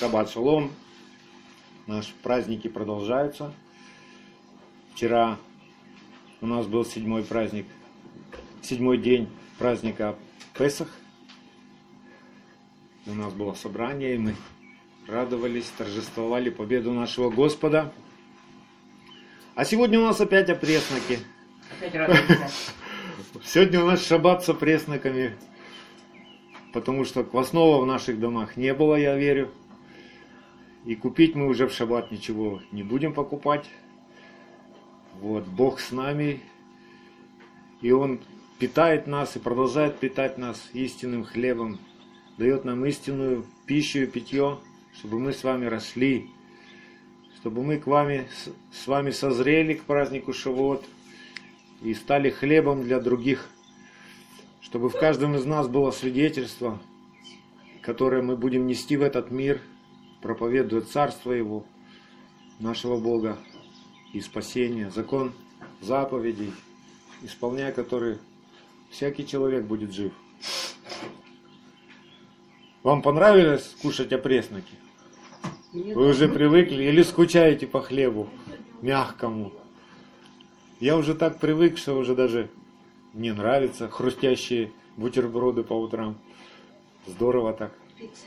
Шаббат шалом. Наши праздники продолжаются. Вчера у нас был седьмой праздник, седьмой день праздника Песах. У нас было собрание, и мы радовались, торжествовали победу нашего Господа. А сегодня у нас опять опресноки. Опять. Сегодня у нас шаббат с опресноками, потому что квасного в наших домах не было, я верю. И купить мы уже в шаббат ничего не будем покупать. Вот, Бог с нами, и Он питает нас и продолжает питать нас истинным хлебом, дает нам истинную пищу и питье, чтобы мы с вами росли, чтобы мы к вами, с вами созрели к празднику Шавуот и стали хлебом для других, чтобы в каждом из нас было свидетельство, которое мы будем нести в этот мир, проповедуя Царство Его, нашего Бога и спасения, закон заповедей, исполняя которые всякий человек будет жив. Вам понравилось кушать опресноки? Мне Вы уже привыкли или скучаете по хлебу мягкому? Я уже так привык, что уже даже мне нравятся хрустящие бутерброды по утрам. Здорово так. пицца.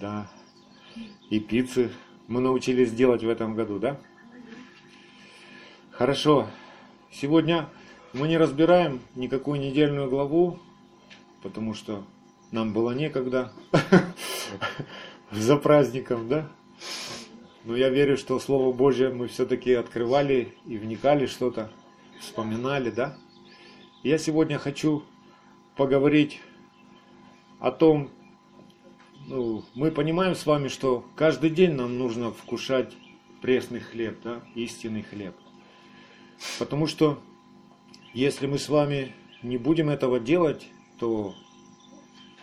Да. И пиццы мы научились делать в этом году, да? Хорошо. Сегодня мы не разбираем никакую недельную главу, потому что нам было некогда за праздником, да? Но я верю, что Слово Божье мы все-таки открывали и вникали что-то, вспоминали, да? Я сегодня хочу поговорить о том, ну, мы понимаем с вами, что каждый день нам нужно вкушать пресный хлеб, да, истинный хлеб. Потому что если мы с вами не будем этого делать, то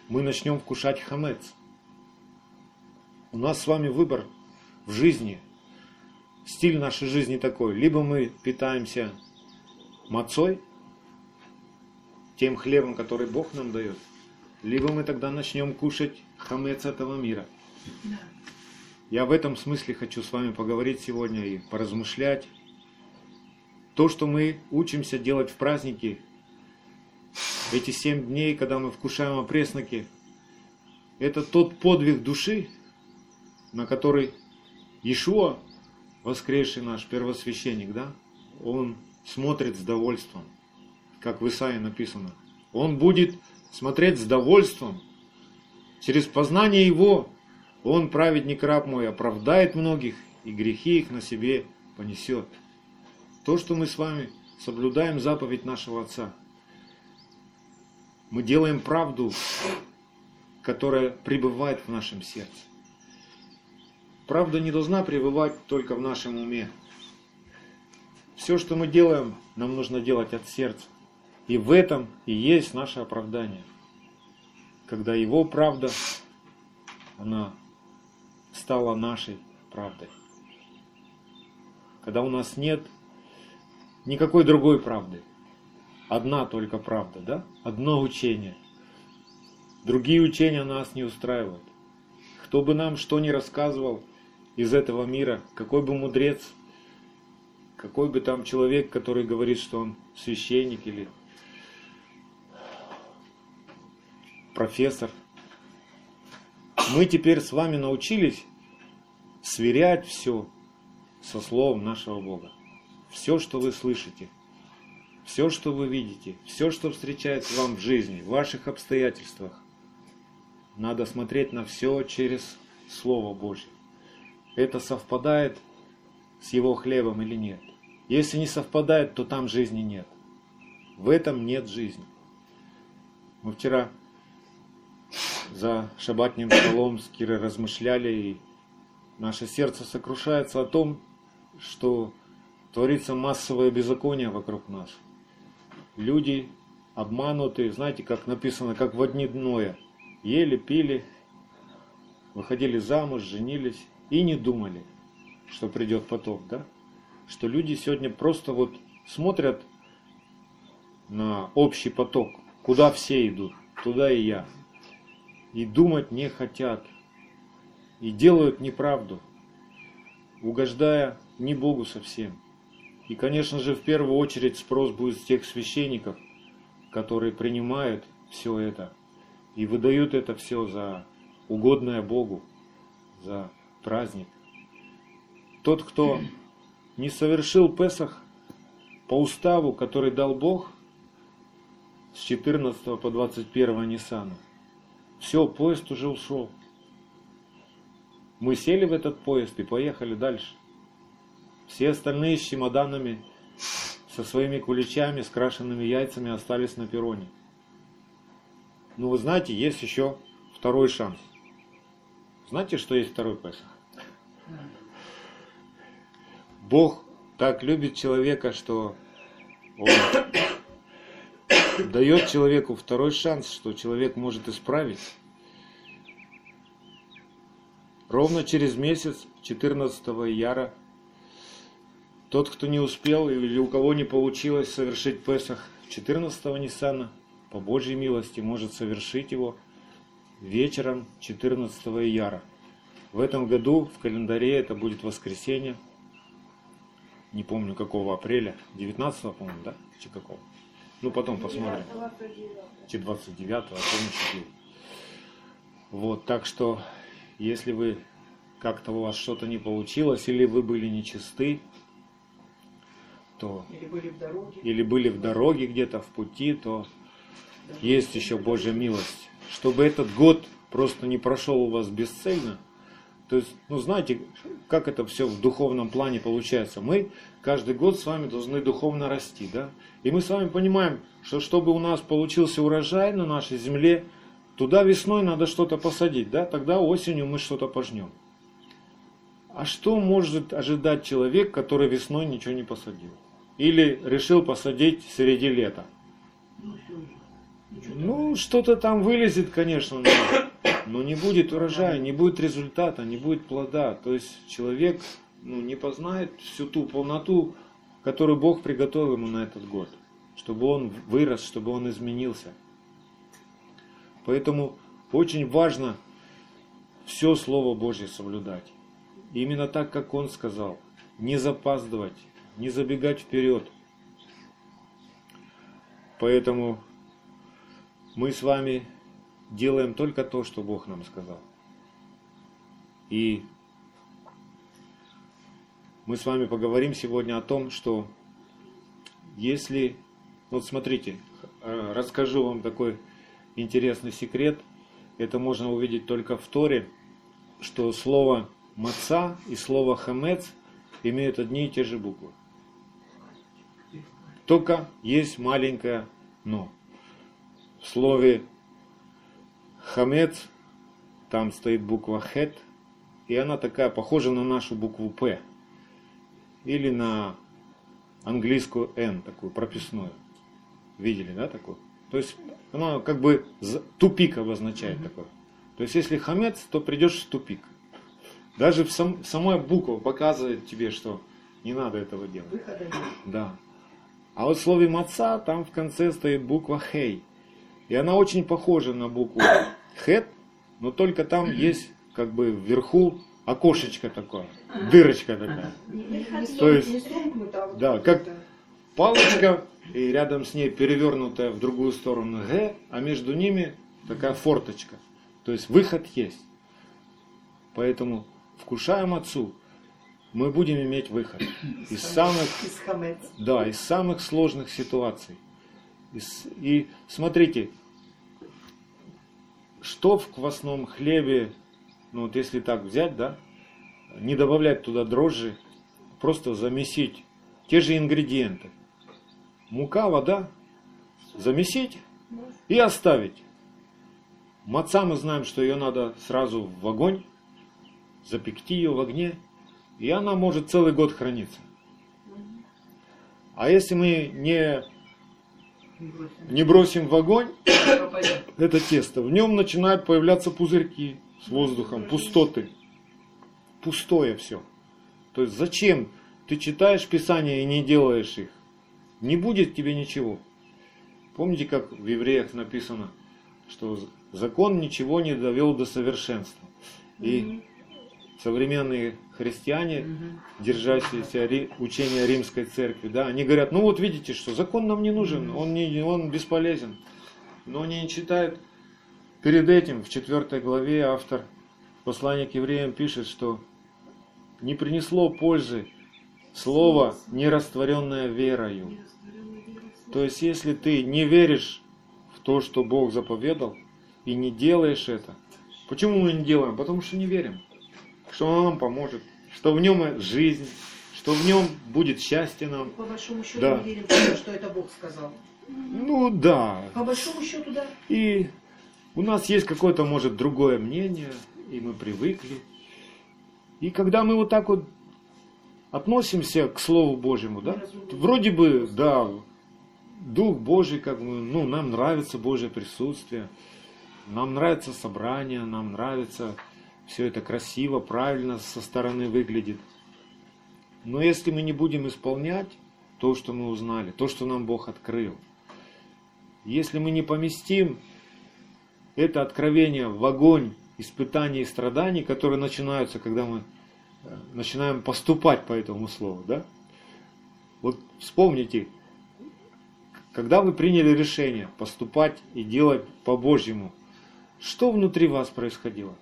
мы начнем вкушать хамец. У нас с вами выбор в жизни. Стиль нашей жизни такой. Либо мы питаемся мацой, тем хлебом, который Бог нам дает, либо мы тогда начнем кушать хамец этого мира. Я в этом смысле хочу с вами поговорить сегодня и поразмышлять. То, что мы учимся делать в праздники, эти семь дней, когда мы вкушаем опресноки, это тот подвиг души, на который Иешуа, воскресший наш первосвященник, да, он смотрит с довольством, как в Исаии написано. Он будет смотреть с довольством. Через познание Его Он, праведник раб мой, оправдает многих и грехи их на себе понесет. То, что мы с вами соблюдаем заповедь нашего Отца. Мы делаем правду, которая пребывает в нашем сердце. Правда не должна пребывать только в нашем уме. Все, что мы делаем, нам нужно делать от сердца. И в этом и есть наше оправдание. Когда Его правда, она стала нашей правдой. Когда у нас нет никакой другой правды. Одна только правда, да? Одно учение. Другие учения нас не устраивают. Кто бы нам что ни рассказывал из этого мира, какой бы мудрец, какой бы там человек, который говорит, что он священник или профессор. Мы теперь с вами научились сверять все со словом нашего Бога. Все, что вы слышите, все, что вы видите, все, что встречается вам в жизни, в ваших обстоятельствах, надо смотреть на все через Слово Божье. Это совпадает с Его хлебом или нет. Если не совпадает, то там жизни нет. В этом нет жизни. Мы вчера за шабатным столом с Кирой размышляли, и наше сердце сокрушается о том, что творится массовое беззаконие вокруг нас. Люди обманутые, знаете, как написано, как в одни дноя. Ели, пили, выходили замуж, женились и не думали, что придет потом, да? Что люди сегодня просто вот смотрят на общий поток, куда все идут, туда и я и думать не хотят. и делают неправду, угождая не Богу совсем. И, конечно же, в первую очередь спрос будет с тех священников, которые принимают все это и выдают это все за угодное Богу, за праздник. Тот, кто не совершил Песах по уставу, который дал Бог с 14 по 21 Ниссана, все, поезд уже ушел. Мы сели в этот поезд и поехали дальше. Все остальные с чемоданами, со своими куличами, с крашенными яйцами остались на перроне. Но вы знаете, есть еще второй шанс. Знаете, что есть второй Песах? Бог так любит человека, что Он дает человеку второй шанс, что человек может исправить. Ровно через месяц, 14 яра, тот, кто не успел или у кого не получилось совершить Песах 14 Ниссана, по Божьей милости может совершить его вечером 14 яра. В этом году в календаре это будет воскресенье, не помню какого апреля, 19 по-моему, да? Чи какого? Ну потом посмотрим. Чи 29 а помню, Вот, так что, если вы как-то у вас что-то не получилось, или вы были нечисты, то... Или были в дороге. Или были в дороге где-то, в пути, то есть еще Божья милость. Чтобы этот год просто не прошел у вас бесцельно. То есть, ну знаете, как это все в духовном плане получается. Мы каждый год с вами должны духовно расти, да? И мы с вами понимаем, что чтобы у нас получился урожай на нашей земле, туда весной надо что-то посадить, да? Тогда осенью мы что-то пожнем. А что может ожидать человек, который весной ничего не посадил? Или решил посадить среди лета? Ну, Ну, что-то там вылезет, конечно, но, но не будет урожая, не будет результата, не будет плода. То есть человек ну, не познает всю ту полноту, которую Бог приготовил ему на этот год. Чтобы он вырос, чтобы он изменился. Поэтому очень важно все Слово Божье соблюдать. И именно так, как он сказал. Не запаздывать, не забегать вперед. Поэтому мы с вами делаем только то, что Бог нам сказал. И мы с вами поговорим сегодня о том, что если, вот смотрите, э, расскажу вам такой интересный секрет. Это можно увидеть только в Торе, что слово маца и слово хамец имеют одни и те же буквы. Только есть маленькое но. В слове хамец там стоит буква хет, и она такая похожа на нашу букву П. Или на английскую N, такую прописную. Видели, да, такую? То есть она как бы тупик обозначает такой. То есть если хамец, то придешь в тупик. Даже в сам, самая буква показывает тебе, что не надо этого делать. Выхода нет. Да. А вот в слове маца там в конце стоит буква хей. И она очень похожа на букву хет, но только там есть как бы вверху окошечко такое, дырочка такая. То есть, да, как-. Палочка, и рядом с ней перевернутая в другую сторону Г, а между ними такая форточка. То есть выход есть. Поэтому вкушаем отцу, мы будем иметь выход из самых. Да, из самых сложных ситуаций. И смотрите, что в квасном хлебе, ну вот если так взять, да, не добавлять туда дрожжи, просто замесить те же ингредиенты. Мука, вода, замесить и оставить. Маца мы знаем, что ее надо сразу в огонь, запекти ее в огне, и она может целый год храниться. А если мы не, Не бросим. в огонь это тесто, в нем начинают появляться пузырьки с воздухом, пустоты. Пустое все. То есть зачем ты читаешь Писание и не делаешь их? Не будет тебе ничего. Помните, как в евреях написано, что закон ничего не довел до совершенства. И современные христиане, Мгм. держащиеся ри- учения римской церкви, да, они говорят, ну вот видите, что закон нам не нужен, он, не, он бесполезен. Но они не читают. Перед этим, в 4 главе, автор послания к евреям пишет, что не принесло пользы слово, не растворенное верою. То есть, если ты не веришь в то, что Бог заповедал, и не делаешь это, почему мы не делаем? Потому что не верим, что Он нам поможет, что в нем жизнь, что в нем будет счастье нам. По большому счету Да. мы верим в то, что это Бог сказал. Ну да. По большому счету, да. И у нас есть какое-то, может, другое мнение, и мы привыкли. И когда мы вот так вот относимся к Слову Божьему, да, вроде бы, да, Дух Божий, как бы, ну, нам нравится Божье присутствие, нам нравится собрание, нам нравится все это красиво, правильно со стороны выглядит. Но если мы не будем исполнять то, что мы узнали, то, что нам Бог открыл, если мы не поместим это откровение в огонь испытаний и страданий, которые начинаются, когда мы э, начинаем поступать по этому слову, да? Вот вспомните, когда вы приняли решение поступать и делать по-божьему, что внутри вас происходило?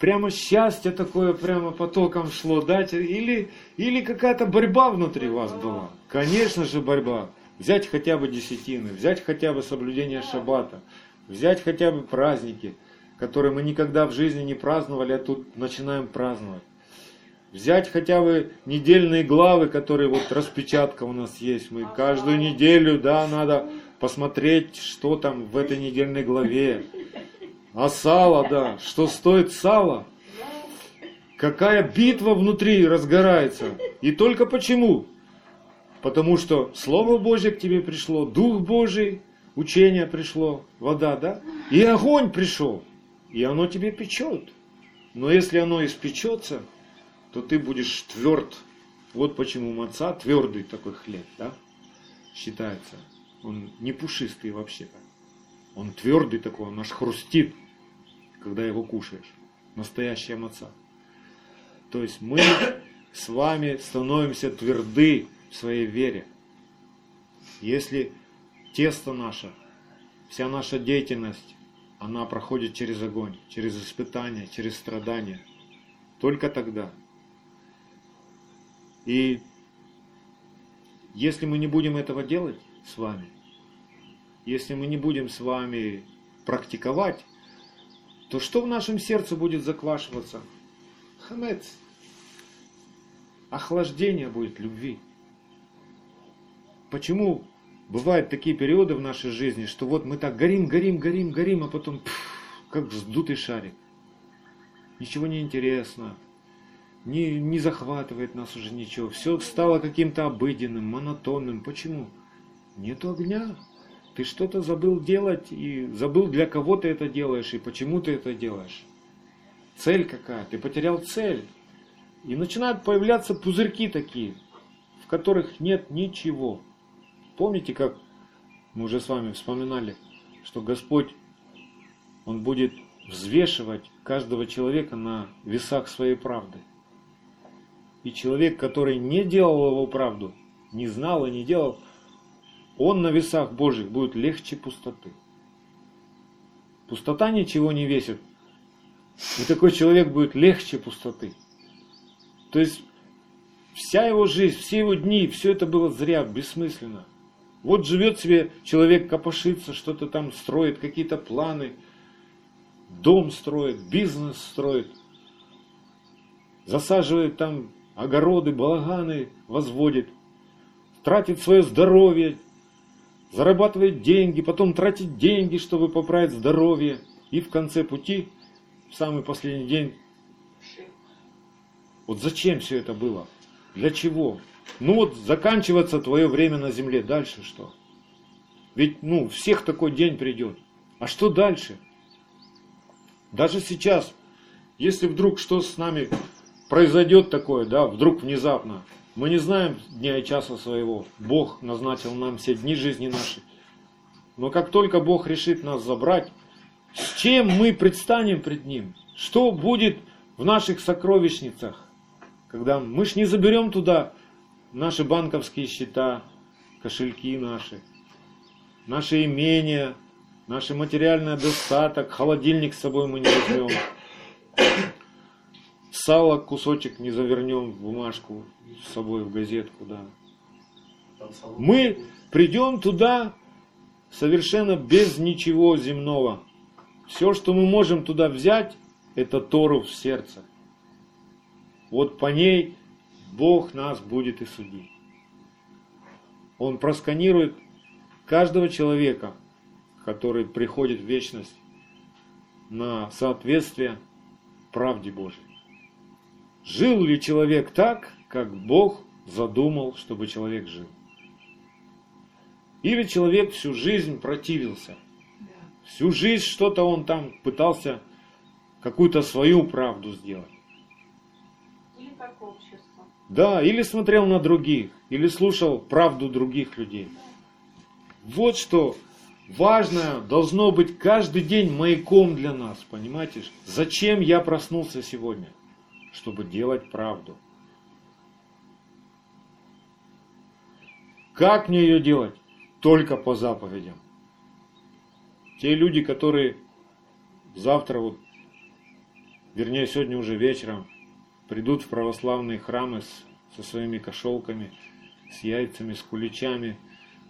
Прямо счастье такое прямо потоком шло, да? Или, или какая-то борьба внутри вас была? Конечно же борьба. Взять хотя бы десятины, взять хотя бы соблюдение шаббата, взять хотя бы праздники, которые мы никогда в жизни не праздновали, а тут начинаем праздновать. Взять хотя бы недельные главы, которые вот распечатка у нас есть. Мы каждую неделю, да, надо посмотреть, что там в этой недельной главе. А сало, да, что стоит сало? Какая битва внутри разгорается. И только почему? Потому что Слово Божье к тебе пришло, Дух Божий, учение пришло, вода, да? И огонь пришел, и оно тебе печет. Но если оно испечется, то ты будешь тверд. Вот почему маца твердый такой хлеб, да? Считается. Он не пушистый вообще-то. Он твердый такой, он аж хрустит, когда его кушаешь. Настоящая маца. То есть мы с вами становимся тверды в своей вере. Если тесто наше, вся наша деятельность, она проходит через огонь, через испытания, через страдания, только тогда. И если мы не будем этого делать с вами, если мы не будем с вами практиковать, то что в нашем сердце будет заквашиваться? Хамец. Охлаждение будет любви. Почему бывают такие периоды в нашей жизни, что вот мы так горим, горим, горим, горим, а потом пф, как вздутый шарик. Ничего не интересно, не, не захватывает нас уже ничего. Все стало каким-то обыденным, монотонным. Почему? Нету огня. Ты что-то забыл делать и забыл, для кого ты это делаешь и почему ты это делаешь. Цель какая? Ты потерял цель. И начинают появляться пузырьки такие, в которых нет ничего. Помните, как мы уже с вами вспоминали, что Господь, Он будет взвешивать каждого человека на весах своей правды. И человек, который не делал его правду, не знал и не делал, он на весах Божьих будет легче пустоты. Пустота ничего не весит. И такой человек будет легче пустоты. То есть вся его жизнь, все его дни, все это было зря, бессмысленно. Вот живет себе человек, копошится, что-то там строит, какие-то планы, дом строит, бизнес строит, засаживает там огороды, балаганы возводит, тратит свое здоровье, зарабатывает деньги, потом тратит деньги, чтобы поправить здоровье, и в конце пути, в самый последний день, вот зачем все это было? Для чего? Ну вот заканчиваться твое время на земле, дальше что? Ведь, ну, всех такой день придет. А что дальше? Даже сейчас, если вдруг что с нами произойдет такое, да, вдруг внезапно, мы не знаем дня и часа своего. Бог назначил нам все дни жизни нашей. Но как только Бог решит нас забрать, с чем мы предстанем пред Ним? Что будет в наших сокровищницах, когда мы ж не заберем туда наши банковские счета, кошельки наши, наши имения, наши материальный достаток, холодильник с собой мы не возьмем, сало кусочек не завернем в бумажку с собой в газетку, да. Мы придем туда совершенно без ничего земного. Все, что мы можем туда взять, это Тору в сердце. Вот по ней Бог нас будет и судить. Он просканирует каждого человека, который приходит в вечность на соответствие правде Божьей. Жил ли человек так, как Бог задумал, чтобы человек жил? Или человек всю жизнь противился? Всю жизнь что-то он там пытался какую-то свою правду сделать. Или как общество. Да, или смотрел на других, или слушал правду других людей. Вот что важное должно быть каждый день маяком для нас, понимаете? Зачем я проснулся сегодня? Чтобы делать правду. Как мне ее делать? Только по заповедям. Те люди, которые завтра, вот, вернее сегодня уже вечером, придут в православные храмы с, со своими кошелками, с яйцами, с куличами,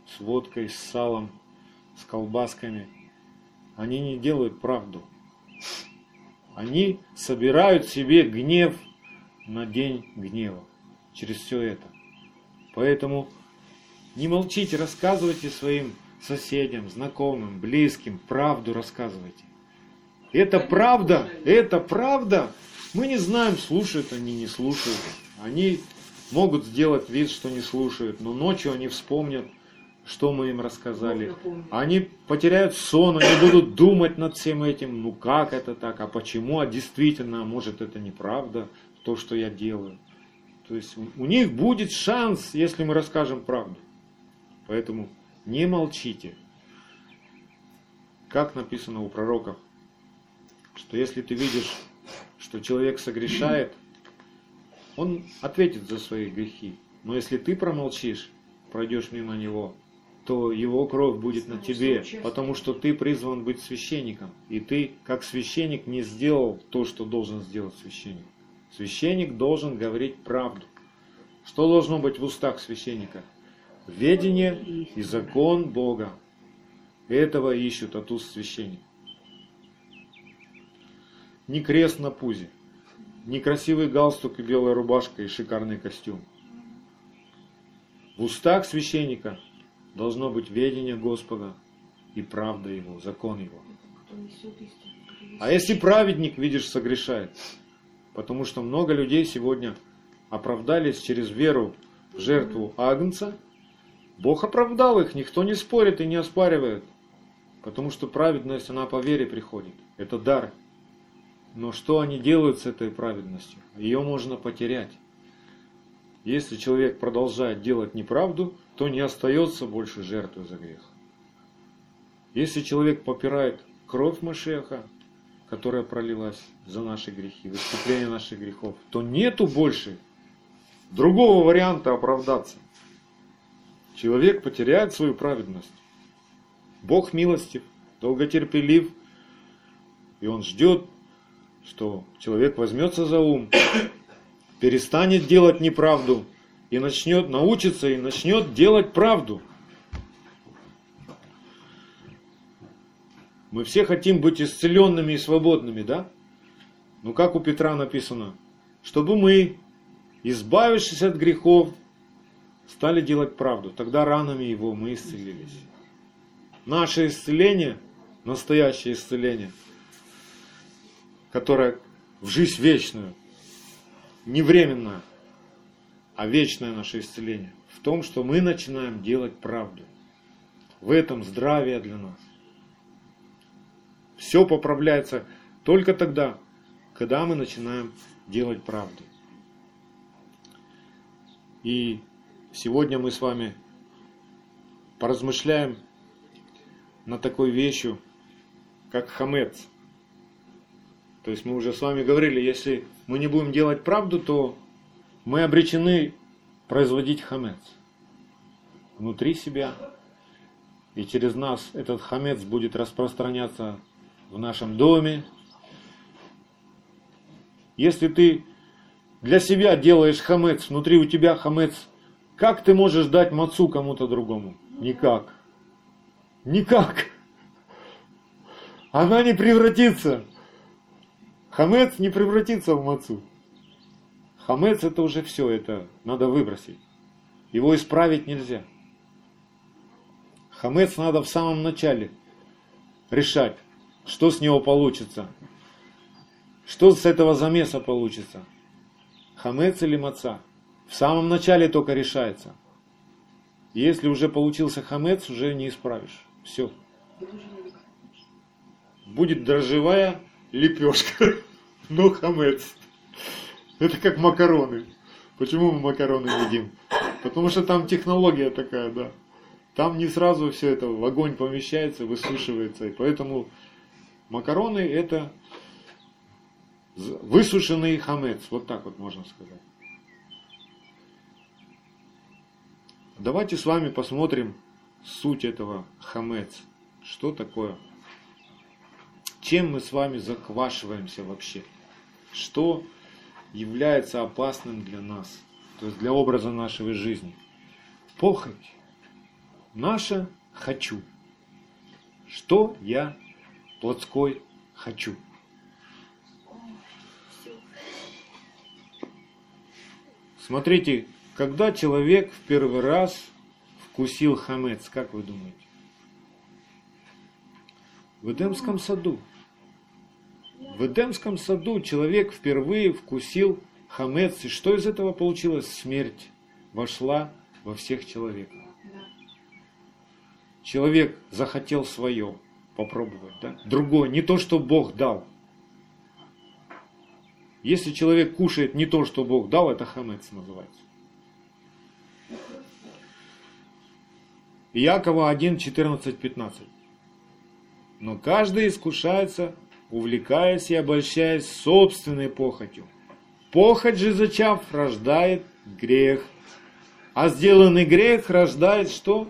с водкой, с салом, с колбасками. Они не делают правду. Они собирают себе гнев на день гнева через все это. Поэтому не молчите, рассказывайте своим соседям, знакомым, близким, правду рассказывайте. Это правда, это правда. Мы не знаем, слушают они, не слушают. Они могут сделать вид, что не слушают, но ночью они вспомнят, что мы им рассказали. Они потеряют сон, они будут думать над всем этим, ну как это так, а почему, а действительно, может это неправда, то, что я делаю. То есть у них будет шанс, если мы расскажем правду. Поэтому не молчите. Как написано у пророков, что если ты видишь, что человек согрешает, он ответит за свои грехи. Но если ты промолчишь, пройдешь мимо него, то его кровь будет на тебе, потому что ты призван быть священником. И ты, как священник, не сделал то, что должен сделать священник. Священник должен говорить правду. Что должно быть в устах священника? Ведение и закон Бога. Этого ищут от уст священника. Не крест на пузе, не красивый галстук и белая рубашка и шикарный костюм. В устах священника должно быть ведение Господа и правда Его, закон Его. А если праведник, видишь, согрешает? Потому что много людей сегодня оправдались через веру в жертву Агнца – Бог оправдал их, никто не спорит и не оспаривает. Потому что праведность, она по вере приходит. Это дар. Но что они делают с этой праведностью? Ее можно потерять. Если человек продолжает делать неправду, то не остается больше жертвы за грех. Если человек попирает кровь Машеха, которая пролилась за наши грехи, искупление наших грехов, то нету больше другого варианта оправдаться человек потеряет свою праведность. Бог милостив, долготерпелив, и Он ждет, что человек возьмется за ум, перестанет делать неправду и начнет научиться и начнет делать правду. Мы все хотим быть исцеленными и свободными, да? Ну как у Петра написано, чтобы мы, избавившись от грехов, стали делать правду. Тогда ранами его мы исцелились. Наше исцеление, настоящее исцеление, которое в жизнь вечную, не временное, а вечное наше исцеление, в том, что мы начинаем делать правду. В этом здравие для нас. Все поправляется только тогда, когда мы начинаем делать правду. И Сегодня мы с вами поразмышляем на такой вещью, как хамец. То есть мы уже с вами говорили, если мы не будем делать правду, то мы обречены производить хамец внутри себя. И через нас этот хамец будет распространяться в нашем доме. Если ты для себя делаешь хамец, внутри у тебя хамец, как ты можешь дать мацу кому-то другому? Никак. Никак. Она не превратится. Хамец не превратится в мацу. Хамец это уже все, это надо выбросить. Его исправить нельзя. Хамец надо в самом начале решать, что с него получится. Что с этого замеса получится. Хамец или маца. В самом начале только решается. Если уже получился хамец, уже не исправишь. Все. Будет дрожжевая лепешка, но хамец. Это как макароны. Почему мы макароны едим? Потому что там технология такая, да. Там не сразу все это в огонь помещается, высушивается. И поэтому макароны это высушенный хамец. Вот так вот можно сказать. Давайте с вами посмотрим суть этого хамец. Что такое? Чем мы с вами заквашиваемся вообще? Что является опасным для нас? То есть для образа нашей жизни. Похоть. Наше хочу. Что я плотской хочу? Смотрите, когда человек в первый раз вкусил хамец, как вы думаете? В Эдемском саду. В Эдемском саду человек впервые вкусил хамец. И что из этого получилось? Смерть вошла во всех человеков. Человек захотел свое попробовать, да? другое, не то, что Бог дал. Если человек кушает не то, что Бог дал, это хамец называется. Иакова 1, 14, 15. Но каждый искушается, увлекаясь и обольщаясь собственной похотью. Похоть же зачав рождает грех. А сделанный грех рождает что?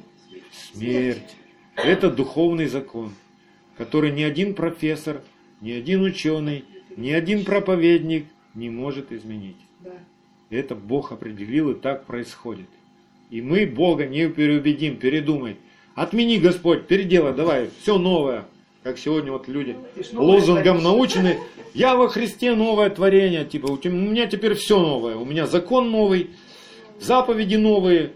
Смерть. Это духовный закон, который ни один профессор, ни один ученый, ни один проповедник не может изменить. Это Бог определил и так происходит. И мы Бога не переубедим, передумай. Отмени, Господь, переделай, давай, все новое. Как сегодня вот люди лозунгом научены. Я во Христе новое творение. Типа, у меня теперь все новое. У меня закон новый, заповеди новые,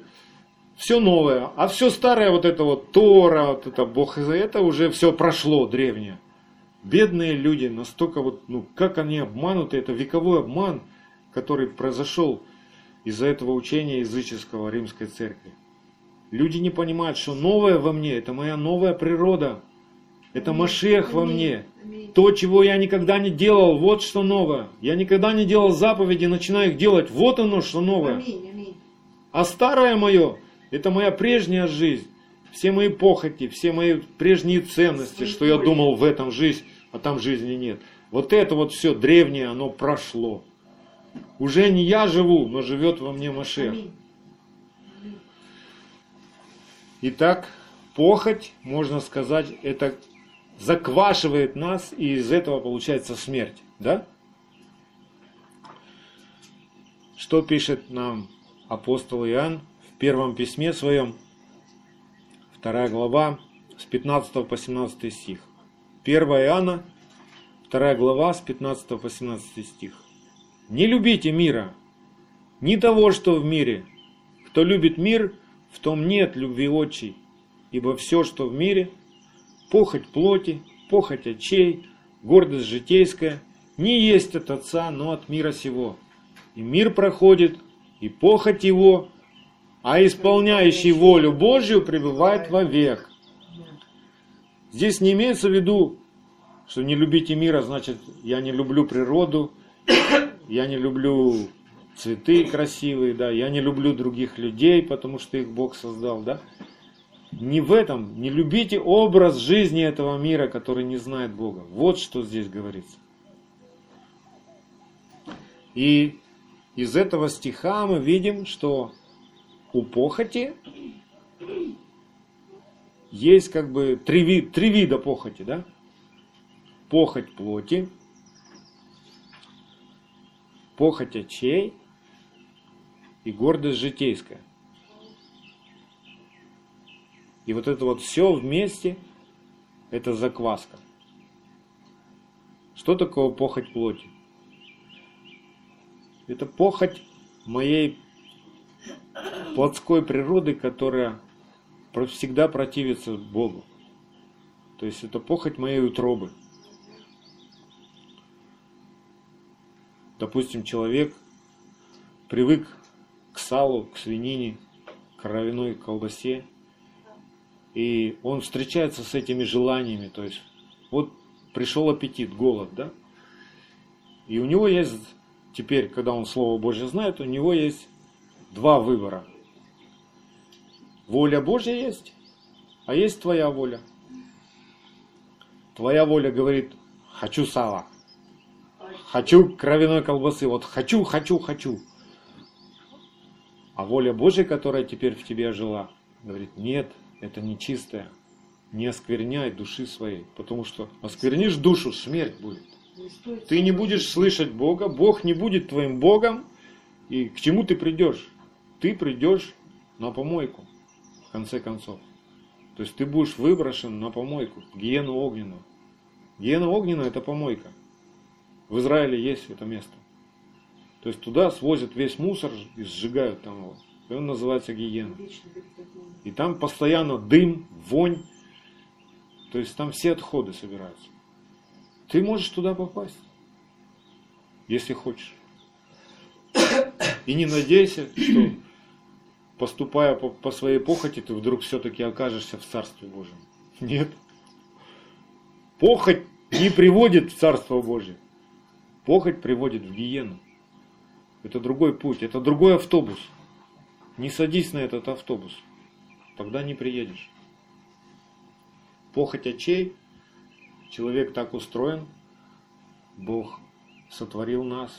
все новое. А все старое, вот это вот Тора, вот это Бог, это уже все прошло древнее. Бедные люди настолько вот, ну, как они обмануты, это вековой обман, который произошел из-за этого учения языческого римской церкви. Люди не понимают, что новое во мне, это моя новая природа. Это Машех во мне. То, чего я никогда не делал, вот что новое. Я никогда не делал заповеди, начинаю их делать. Вот оно, что новое. А старое мое, это моя прежняя жизнь. Все мои похоти, все мои прежние ценности, что я думал в этом жизнь, а там жизни нет. Вот это вот все древнее, оно прошло. Уже не я живу, но живет во мне Машех. Итак, похоть, можно сказать, это заквашивает нас, и из этого получается смерть. Да? Что пишет нам апостол Иоанн в первом письме своем, вторая глава, с 15 по 17 стих. 1 Иоанна, вторая глава, с 15 по 17 стих. Не любите мира, ни того, что в мире. Кто любит мир, в том нет любви отчей, ибо все, что в мире, похоть плоти, похоть очей, гордость житейская, не есть от Отца, но от мира сего. И мир проходит, и похоть его, а исполняющий волю Божью пребывает вовек. Здесь не имеется в виду, что не любите мира, значит, я не люблю природу, я не люблю цветы красивые, да, я не люблю других людей, потому что их Бог создал, да. Не в этом, не любите образ жизни этого мира, который не знает Бога. Вот что здесь говорится. И из этого стиха мы видим, что у похоти есть как бы три, три вида похоти, да? Похоть плоти, похоть очей и гордость житейская. И вот это вот все вместе, это закваска. Что такое похоть плоти? Это похоть моей плотской природы, которая всегда противится Богу. То есть это похоть моей утробы. Допустим, человек привык к салу, к свинине, к кровяной колбасе, и он встречается с этими желаниями, то есть вот пришел аппетит, голод, да? И у него есть, теперь, когда он Слово Божье знает, у него есть два выбора. Воля Божья есть, а есть твоя воля. Твоя воля говорит, хочу сала, хочу кровяной колбасы, вот хочу, хочу, хочу. А воля Божья, которая теперь в тебе жила, говорит, нет, это нечистая, не оскверняй души своей, потому что осквернишь душу, смерть будет. Ты не будешь слышать Бога, Бог не будет твоим Богом, и к чему ты придешь? Ты придешь на помойку, в конце концов. То есть ты будешь выброшен на помойку, гиену огненную. Гиена огненная – это помойка. В Израиле есть это место. То есть туда свозят весь мусор и сжигают там его. И он называется гиена. И там постоянно дым, вонь. То есть там все отходы собираются. Ты можешь туда попасть, если хочешь. И не надейся, что поступая по, по своей похоти, ты вдруг все-таки окажешься в Царстве Божьем. Нет. Похоть не приводит в Царство Божье. Похоть приводит в гиену. Это другой путь, это другой автобус. Не садись на этот автобус, тогда не приедешь. Похоть очей, человек так устроен, Бог сотворил нас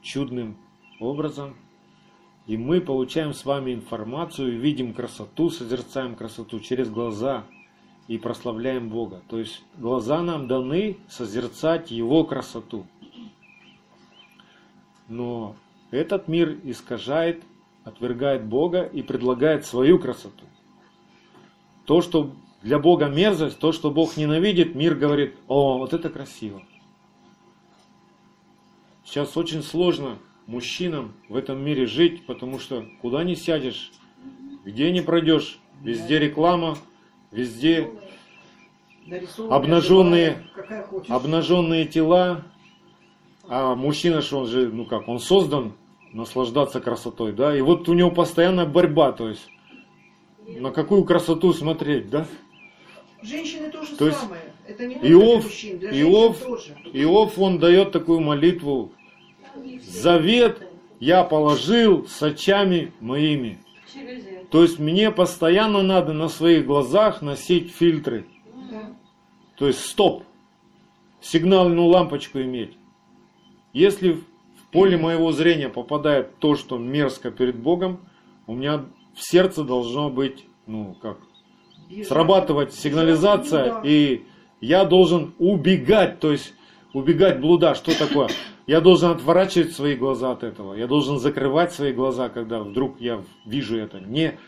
чудным образом, и мы получаем с вами информацию, видим красоту, созерцаем красоту через глаза и прославляем Бога. То есть глаза нам даны созерцать Его красоту. Но этот мир искажает, отвергает Бога и предлагает свою красоту. То, что для Бога мерзость, то, что Бог ненавидит, мир говорит, о, вот это красиво. Сейчас очень сложно мужчинам в этом мире жить, потому что куда ни сядешь, где не пройдешь, везде реклама, везде Обнаженные- обнаженные тела, а мужчина, что он же, ну как, он создан наслаждаться красотой, да, и вот у него постоянная борьба, то есть на какую красоту смотреть, да? Женщины то же То есть самое. Это не Иов- мужчин, для Иов- тоже. Иов, он дает такую молитву, завет я положил с очами моими. То есть мне постоянно надо на своих глазах носить фильтры. Да. То есть стоп. Сигнальную лампочку иметь. Если поле моего зрения попадает то, что мерзко перед Богом, у меня в сердце должно быть, ну как, срабатывать сигнализация, Да. и я должен убегать, то есть убегать блуда. Что такое? Я должен отворачивать свои глаза от этого. Я должен закрывать свои глаза, когда вдруг я вижу это. Не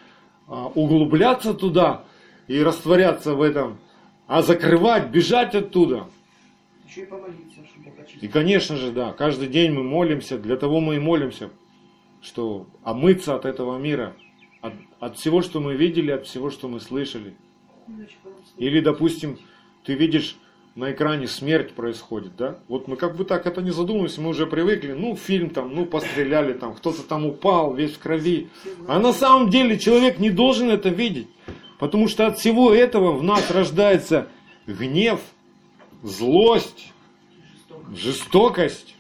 а, углубляться туда и растворяться в этом, а закрывать, бежать оттуда. Еще и помолиться, чтобы Бог И, очистил. конечно же, да, каждый день мы молимся, для того мы и молимся, что омыться от этого мира, от, от всего, что мы видели, от всего, что мы слышали. Или, допустим, ты видишь на экране смерть происходит, да? Вот мы как бы так это не задумываемся, мы уже привыкли, ну, фильм там, ну, постреляли там, кто-то там упал, весь в крови. А на самом деле человек не должен это видеть, потому что от всего этого в нас рождается гнев, злость, Жестоко. жестокость,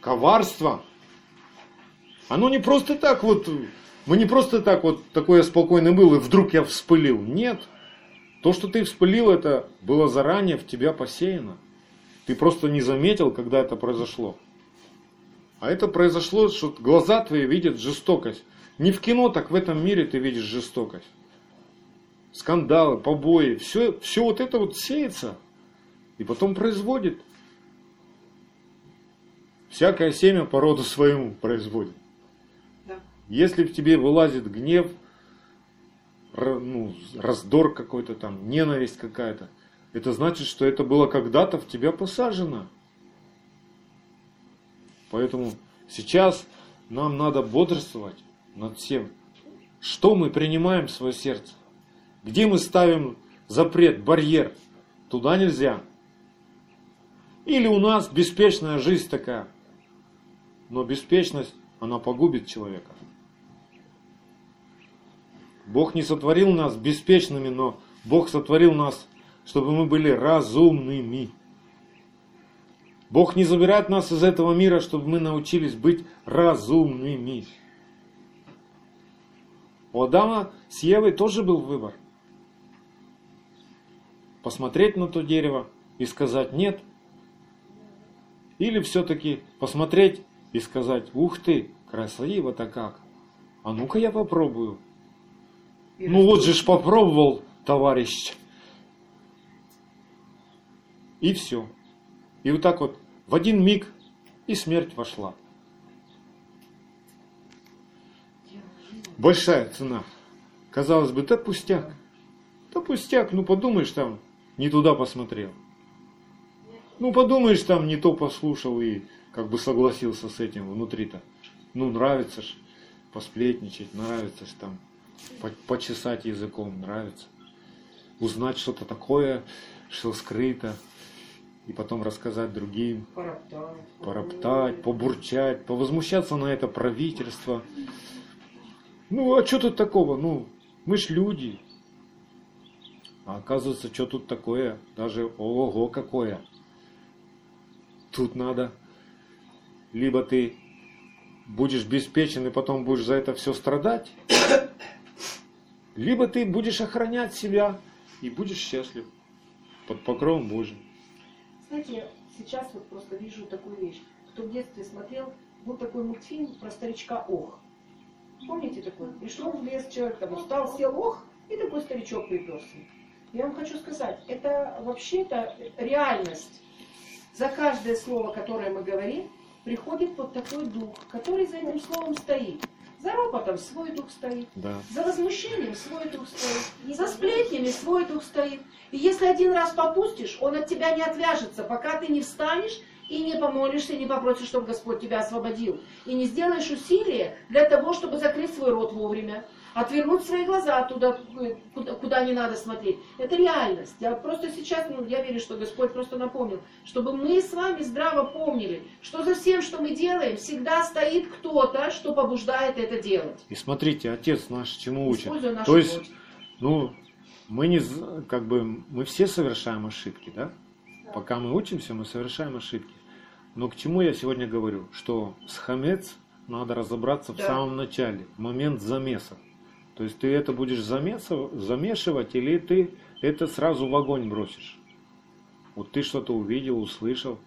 коварство. Оно не просто так вот, мы не просто так вот, такой я спокойный был, и вдруг я вспылил. Нет. То, что ты вспылил, это было заранее в тебя посеяно. Ты просто не заметил, когда это произошло. А это произошло, что глаза твои видят жестокость. Не в кино, так в этом мире ты видишь жестокость. Скандалы, побои, все, все вот это вот сеется и потом производит. Всякое семя по роду своему производит. Да. Если в тебе вылазит гнев, ну, раздор какой-то там, ненависть какая-то, это значит, что это было когда-то в тебя посажено. Поэтому сейчас нам надо бодрствовать над всем. Что мы принимаем в свое сердце? Где мы ставим запрет, барьер? Туда нельзя. Или у нас беспечная жизнь такая. Но беспечность, она погубит человека. Бог не сотворил нас беспечными, но Бог сотворил нас, чтобы мы были разумными. Бог не забирает нас из этого мира, чтобы мы научились быть разумными. У Адама с Евой тоже был выбор. Посмотреть на то дерево и сказать нет. Или все-таки посмотреть и сказать, ух ты, красиво-то как. А ну-ка я попробую. И Ну вот же ж попробовал, товарищ. И все. И вот так вот в один миг и смерть вошла. Большая цена. Казалось бы, да пустяк. Да пустяк, ну подумаешь там, не туда посмотрел. Ну подумаешь там, не то послушал и как бы согласился с этим внутри-то. Ну нравится ж посплетничать, нравится ж там по- почесать языком, нравится. Узнать что-то такое, что скрыто, и потом рассказать другим, Пороптать. пороптать, побурчать, повозмущаться на это правительство. Ну, а что тут такого? Ну, мы ж люди. А оказывается, что тут такое? Даже ого какое. Тут надо, либо ты будешь беспечен и потом будешь за это все страдать, либо ты будешь охранять себя и будешь счастлив под покровом Божьим. Знаете, сейчас вот просто вижу такую вещь. Кто в детстве смотрел, был такой мультфильм про старичка Ох. Помните такой? Пришел в лес человек, там устал, сел Ох, и такой старичок приперся. Я вам хочу сказать, это вообще-то реальность. За каждое слово, которое мы говорим, приходит вот такой дух, который за этим словом стоит. За ропотом свой дух стоит. Да. За возмущением свой дух стоит. За сплетнями свой дух стоит. И если один раз попустишь, он от тебя не отвяжется, пока ты не встанешь и не помолишься, и не попросишь, чтобы Господь тебя освободил. И не сделаешь усилия для того, чтобы закрыть свой рот вовремя, отвернуть свои глаза туда, куда, куда не надо смотреть. Это реальность. Я просто сейчас, ну, я верю, что Господь просто напомнил, чтобы мы с вами здраво помнили, что за всем, что мы делаем, всегда стоит кто-то, что побуждает это делать. И смотрите, отец наш чему учит. То есть, плоть. ну, мы не, как бы, мы все совершаем ошибки, да? Пока мы учимся, мы совершаем ошибки. Но к чему я сегодня говорю? Что с хамец надо разобраться в Да. самом начале, в момент замеса. То есть ты это будешь замешивать или ты это сразу в огонь бросишь. Вот ты что-то увидел, услышал.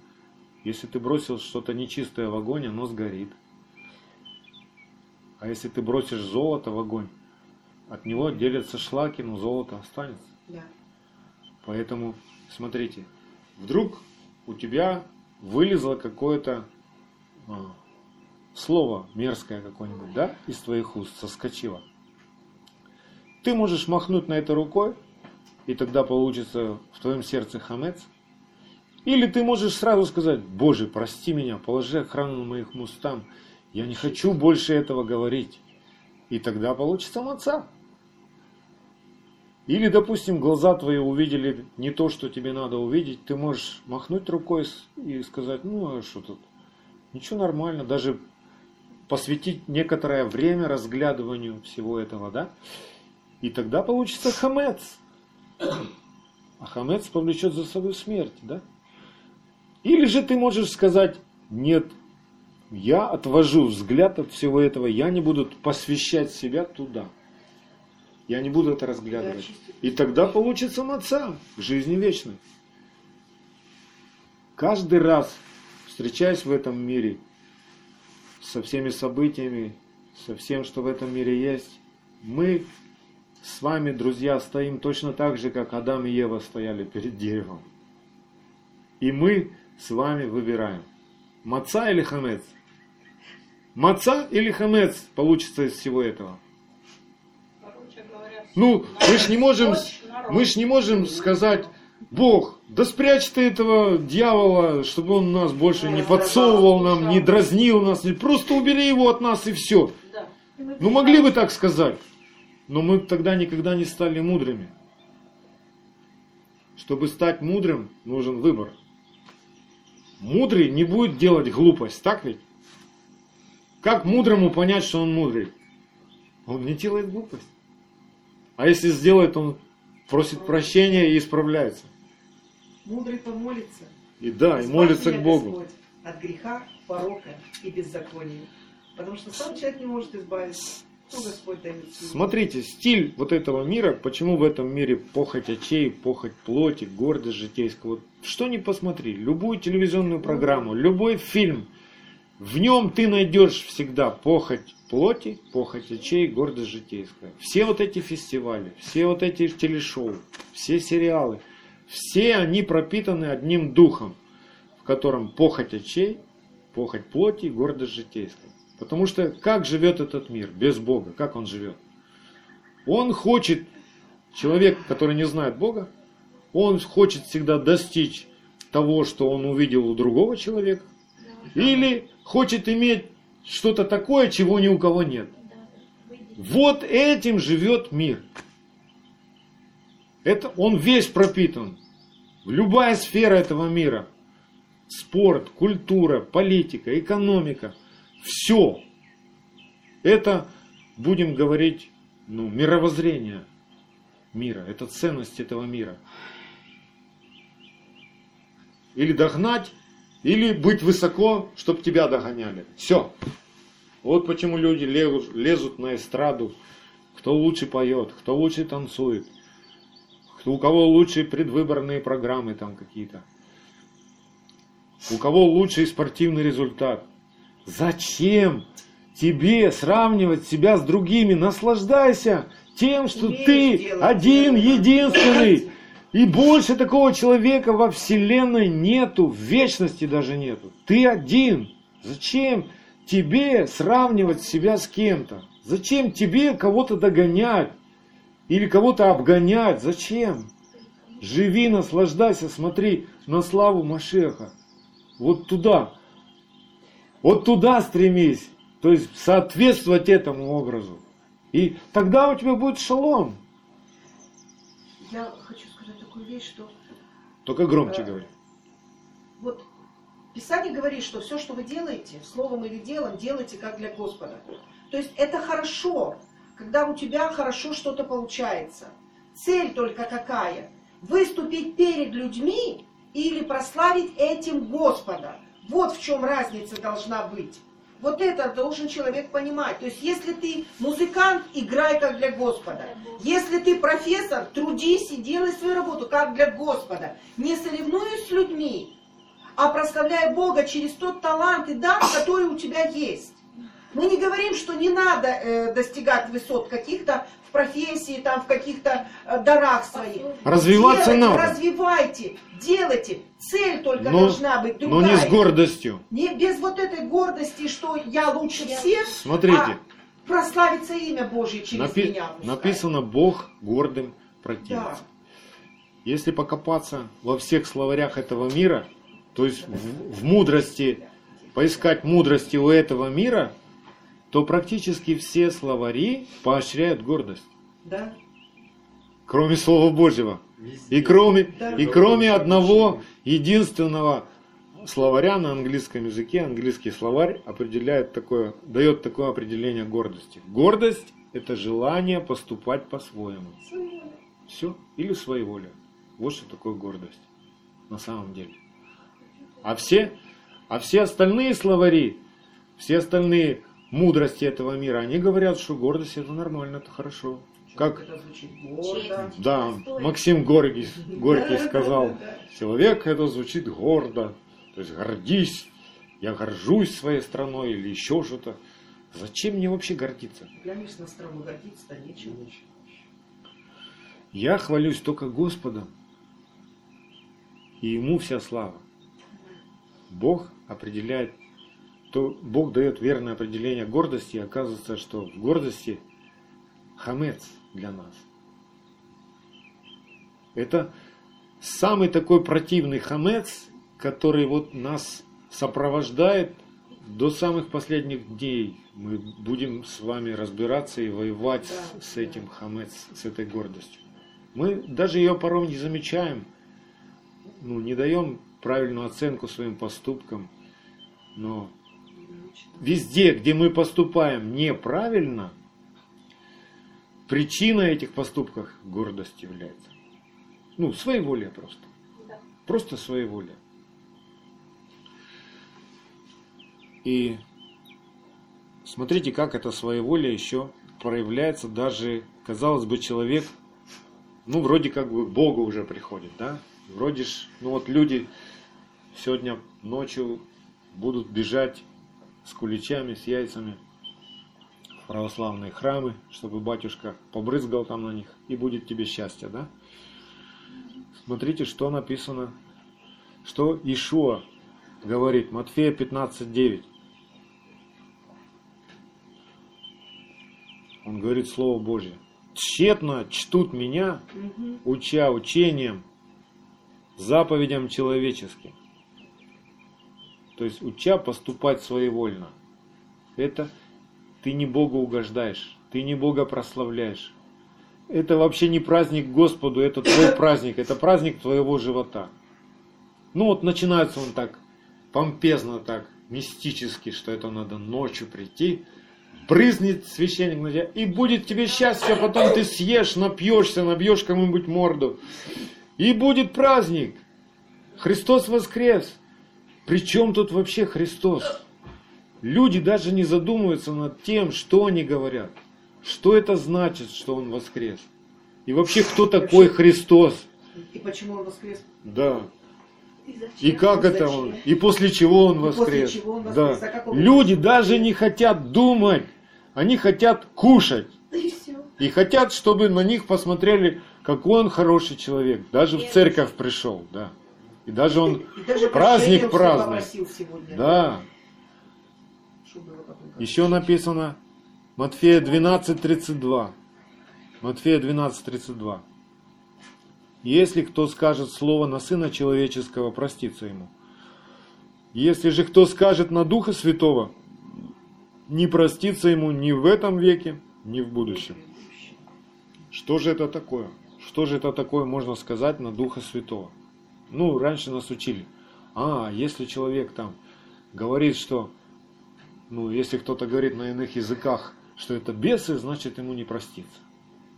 Если ты бросил что-то нечистое в огонь, оно сгорит. А если ты бросишь золото в огонь, от него делятся шлаки, но золото останется. Да. Поэтому, смотрите, вдруг у тебя вылезло какое-то а, слово мерзкое какое-нибудь, да, из твоих уст соскочило. Ты можешь махнуть на это рукой, и тогда получится в твоем сердце хамец. Или ты можешь сразу сказать, Боже, прости меня, положи охрану на моих устам, я не хочу больше этого говорить. И тогда получится маца. Или, допустим, глаза твои увидели не то, что тебе надо увидеть, ты можешь махнуть рукой и сказать, ну а что тут, ничего нормально, даже посвятить некоторое время разглядыванию всего этого, да? И тогда получится хамец. А хамец повлечет за собой смерть, да? Или же ты можешь сказать, нет, я отвожу взгляд от всего этого, я не буду посвящать себя туда. Я не буду это разглядывать. И тогда получится маца к жизни вечной. Каждый раз, встречаясь в этом мире, со всеми событиями, со всем, что в этом мире есть, мы с вами, друзья, стоим точно так же, как Адам и Ева стояли перед деревом. И мы с вами выбираем, маца или хамец. Маца или хамец получится из всего этого. Говоря, Ну, мы ж не можем, Ночь, мы ж не можем сказать, Бог, да спрячь ты этого дьявола, чтобы он нас больше не подсовывал нам, не дразнил нас, не- просто убери его от нас и все. Ну могли бы так сказать, но мы тогда никогда не стали мудрыми. Чтобы стать мудрым, нужен выбор. Мудрый не будет делать глупость, так ведь? Как мудрому понять, что он мудрый? Он не делает глупость. А если сделает, он просит прощения и исправляется. Мудрый помолится. И да, и молится к Богу. Господь, от греха, порока и беззакония. Потому что сам человек не может избавиться. Смотрите, стиль вот этого мира, почему в этом мире похоть очей, похоть плоти, гордость житейская. Вот что ни посмотри, любую телевизионную программу, любой фильм, в нем ты найдешь всегда похоть плоти, похоть очей, гордость житейская. Все вот эти фестивали, все вот эти телешоу, все сериалы, все они пропитаны одним духом, в котором похоть очей, похоть плоти, гордость житейская. Потому что как живет этот мир без Бога? Как он живет? Он хочет, человек, который не знает Бога, он хочет всегда достичь того, что он увидел у другого человека, или хочет иметь что-то такое, чего ни у кого нет. Вот этим живет мир. Это он весь пропитан. Любая сфера этого мира. Спорт, культура, политика, экономика. Все. Это, будем говорить, ну, мировоззрение мира. Это ценность этого мира. Или догнать, или быть высоко, чтобы тебя догоняли. Все. Вот почему люди лезут, на эстраду. Кто лучше поет, кто лучше танцует, кто, у кого лучшие предвыборные программы там какие-то. У кого лучший спортивный результат. Зачем тебе сравнивать себя с другими? Наслаждайся тем, что Умеешь ты делать один, дело. единственный. И больше такого человека во Вселенной нету, в вечности даже нету. Ты один. Зачем тебе сравнивать себя с кем-то? Зачем тебе кого-то догонять? Или кого-то обгонять? Зачем? Живи, наслаждайся, смотри на славу Машеха. Вот туда. Вот туда стремись. То есть соответствовать этому образу. И тогда у тебя будет шалом. Я хочу сказать такую вещь, что Только громче Да. говори. вот Писание говорит, что все, что вы делаете, словом или делом, делайте как для Господа. То есть это хорошо, когда у тебя хорошо что-то получается. Цель только какая? Выступить перед людьми или прославить этим Господа. Вот в чем разница должна быть. Вот это должен человек понимать. То есть, если ты музыкант, играй как для Господа. Если ты профессор, трудись и делай свою работу как для Господа. Не соревнуясь с людьми, а прославляя Бога через тот талант и дар, который у тебя есть. Мы не говорим, что не надо э, достигать высот каких-то профессии, там, в каких-то э, дарах своих. Развиваться Делайте, надо. Развивайте, делайте. Цель только Но- должна быть Но другая. не с гордостью. Не без вот этой гордости, что я лучше всех, Смотрите, а прославится имя Божье через напи- меня. пускай. написано Бог гордым Да. противится. Если покопаться во всех словарях этого мира, то есть в, в мудрости, поискать мудрости у этого мира, то практически все словари поощряют гордость. Да. Кроме Слова Божьего. Везде. И кроме, Да. и кроме одного единственного словаря на английском языке, английский словарь определяет такое, дает такое определение гордости. Гордость – это желание поступать по-своему. Все. Или своеволие. Вот что такое гордость на самом деле. А все, а все остальные словари, все остальные мудрости этого мира, они говорят, что гордость это нормально, это хорошо. Как Это звучит гордо. да, Максим Горький, Горький сказал, человек это звучит гордо, то есть гордись, я горжусь своей страной или еще что-то. Зачем мне вообще гордиться? На страну, гордиться-то нечем. Я хвалюсь только Господом, и Ему вся слава. Бог определяет, то Бог дает верное определение гордости, и оказывается, что в гордости хамец для нас. Это самый такой противный хамец, который вот нас сопровождает до самых последних дней. Мы будем с вами разбираться и воевать Да, с да. этим хамец, с этой гордостью. Мы даже ее порой не замечаем, ну, не даем правильную оценку своим поступкам, но везде, где мы поступаем неправильно, причина этих поступков гордость является. Ну, своеволие просто. Да. Просто своеволие. И смотрите, как это своеволие еще проявляется даже, казалось бы, человек, ну, вроде как бы к Богу уже приходит, да? Вроде ж, ну вот люди сегодня ночью будут бежать с куличами, с яйцами в православные храмы, чтобы батюшка побрызгал там на них, и будет тебе счастье, да? Смотрите, что написано, что Ишуа говорит, Матфея 15.9. Он говорит Слово Божье. Тщетно чтут меня, уча учением, заповедям человеческим. То есть уча поступать своевольно. Это ты не Богу угождаешь, ты не Бога прославляешь. Это вообще не праздник Господу, это твой праздник, это праздник твоего живота. Ну вот начинается он так, помпезно так, мистически, что это надо ночью прийти, брызнет священник на тебя, и будет тебе счастье, а потом ты съешь, напьешься, набьешь кому-нибудь морду. И будет праздник. Христос воскрес. Причем тут вообще Христос? Люди даже не задумываются над тем, что они говорят. Что это значит, что Он воскрес? И вообще, кто такой Христос? И почему он воскрес? Да. И зачем? И как это Зачем? он? И после чего он И после воскрес? чего он воскрес? Да. А он Люди воскрес? даже не хотят думать. Они хотят кушать. И все. И хотят, чтобы на них посмотрели, какой он хороший человек. Даже в Нет. церковь пришел, да. И даже он, И даже праздник сегодня. да. Еще написано Матфея 12.32. Матфея 12.32. Если кто скажет слово на Сына Человеческого, простится ему. Если же кто скажет на Духа Святого, не простится ему ни в этом веке, ни в будущем. Что же это такое? Что же это такое можно сказать на Духа Святого? Ну, раньше нас учили. А, если человек там говорит, что, ну, если кто-то говорит на иных языках, что это бесы, значит ему не простится.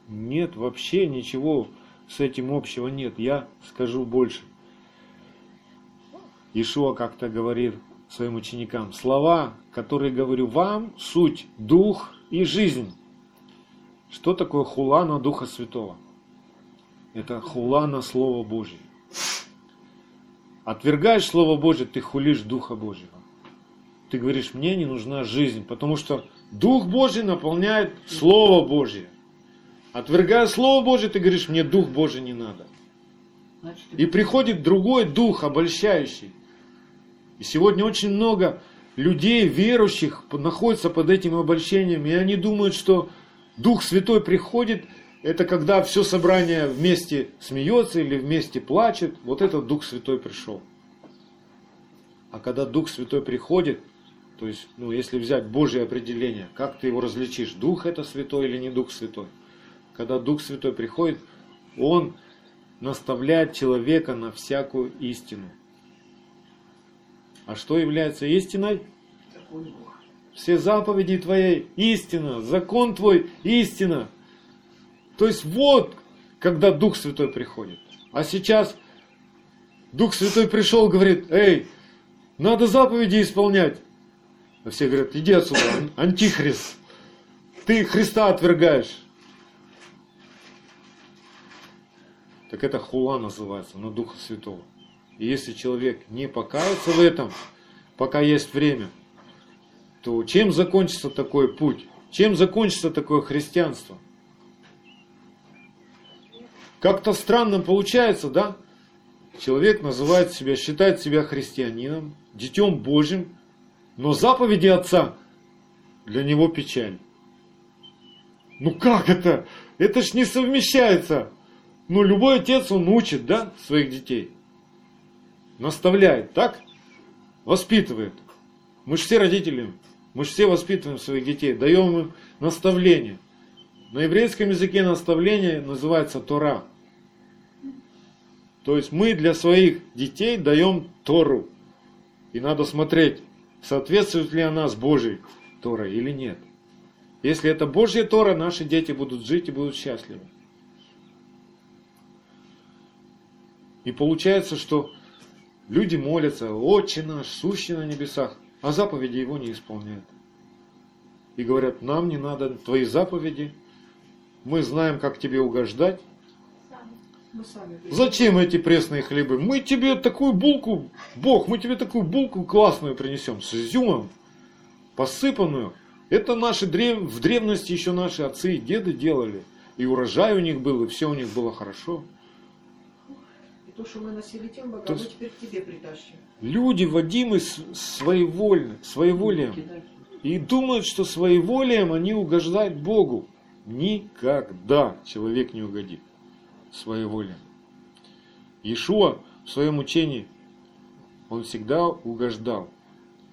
Нет, вообще ничего с этим общего нет. Я скажу больше. Ишуа как-то говорит своим ученикам, слова, которые говорю вам, суть, дух и жизнь. Что такое хула на Духа Святого? Это хула на Слово Божье. Отвергаешь Слово Божье, ты хулишь Духа Божьего. Ты говоришь, мне не нужна жизнь, потому что Дух Божий наполняет Слово Божье. Отвергая Слово Божье, ты говоришь, мне Дух Божий не надо. И приходит другой дух, обольщающий. И сегодня очень много людей, верующих, находятся под этим обольщением, и они думают, что Дух Святой приходит, это когда все собрание вместе смеется или вместе плачет, вот этот Дух Святой пришел. А когда Дух Святой приходит, то есть, ну, если взять Божье определение, как ты его различишь, Дух это Святой или не Дух Святой? Когда Дух Святой приходит, Он наставляет человека на всякую истину. А что является истиной? Все заповеди твоей истина, закон твой истина. То есть вот, когда Дух Святой приходит. А сейчас Дух Святой пришел, говорит, эй, надо заповеди исполнять. А все говорят, иди отсюда, ан- антихрист. Ты Христа отвергаешь. Так это хула называется, на Духа Святого. И если человек не покается в этом, пока есть время, то чем закончится такой путь? Чем закончится такое христианство? Как-то странно получается, да? Человек называет себя, считает себя христианином, детем Божьим, но заповеди Отца для него печаль. Ну как это? Это ж не совмещается. Ну любой отец, он учит, да, своих детей. Наставляет, так? Воспитывает. Мы же все родители, мы же все воспитываем своих детей, даем им наставление. На еврейском языке наставление называется Тора. То есть мы для своих детей даем Тору. И надо смотреть, соответствует ли она с Божьей Торой или нет. Если это Божья Тора, наши дети будут жить и будут счастливы. И получается, что люди молятся, Отче наш, сущий на небесах, а заповеди его не исполняют. И говорят, нам не надо твои заповеди, мы знаем, как тебе угождать, Мы. Зачем эти пресные хлебы? Мы тебе такую булку, Бог, мы тебе такую булку классную принесем, с изюмом, посыпанную. Это наши древ... в древности еще наши отцы и деды делали. И урожай у них был, и все у них было хорошо. И то, что мы носили тем То богам, мы есть- теперь к тебе притащим. Люди водимы с- своевольны, своеволием. И думают, что своеволием они угождают Богу. Никогда человек не угодит своеволием. Иешуа в своем учении, он всегда угождал.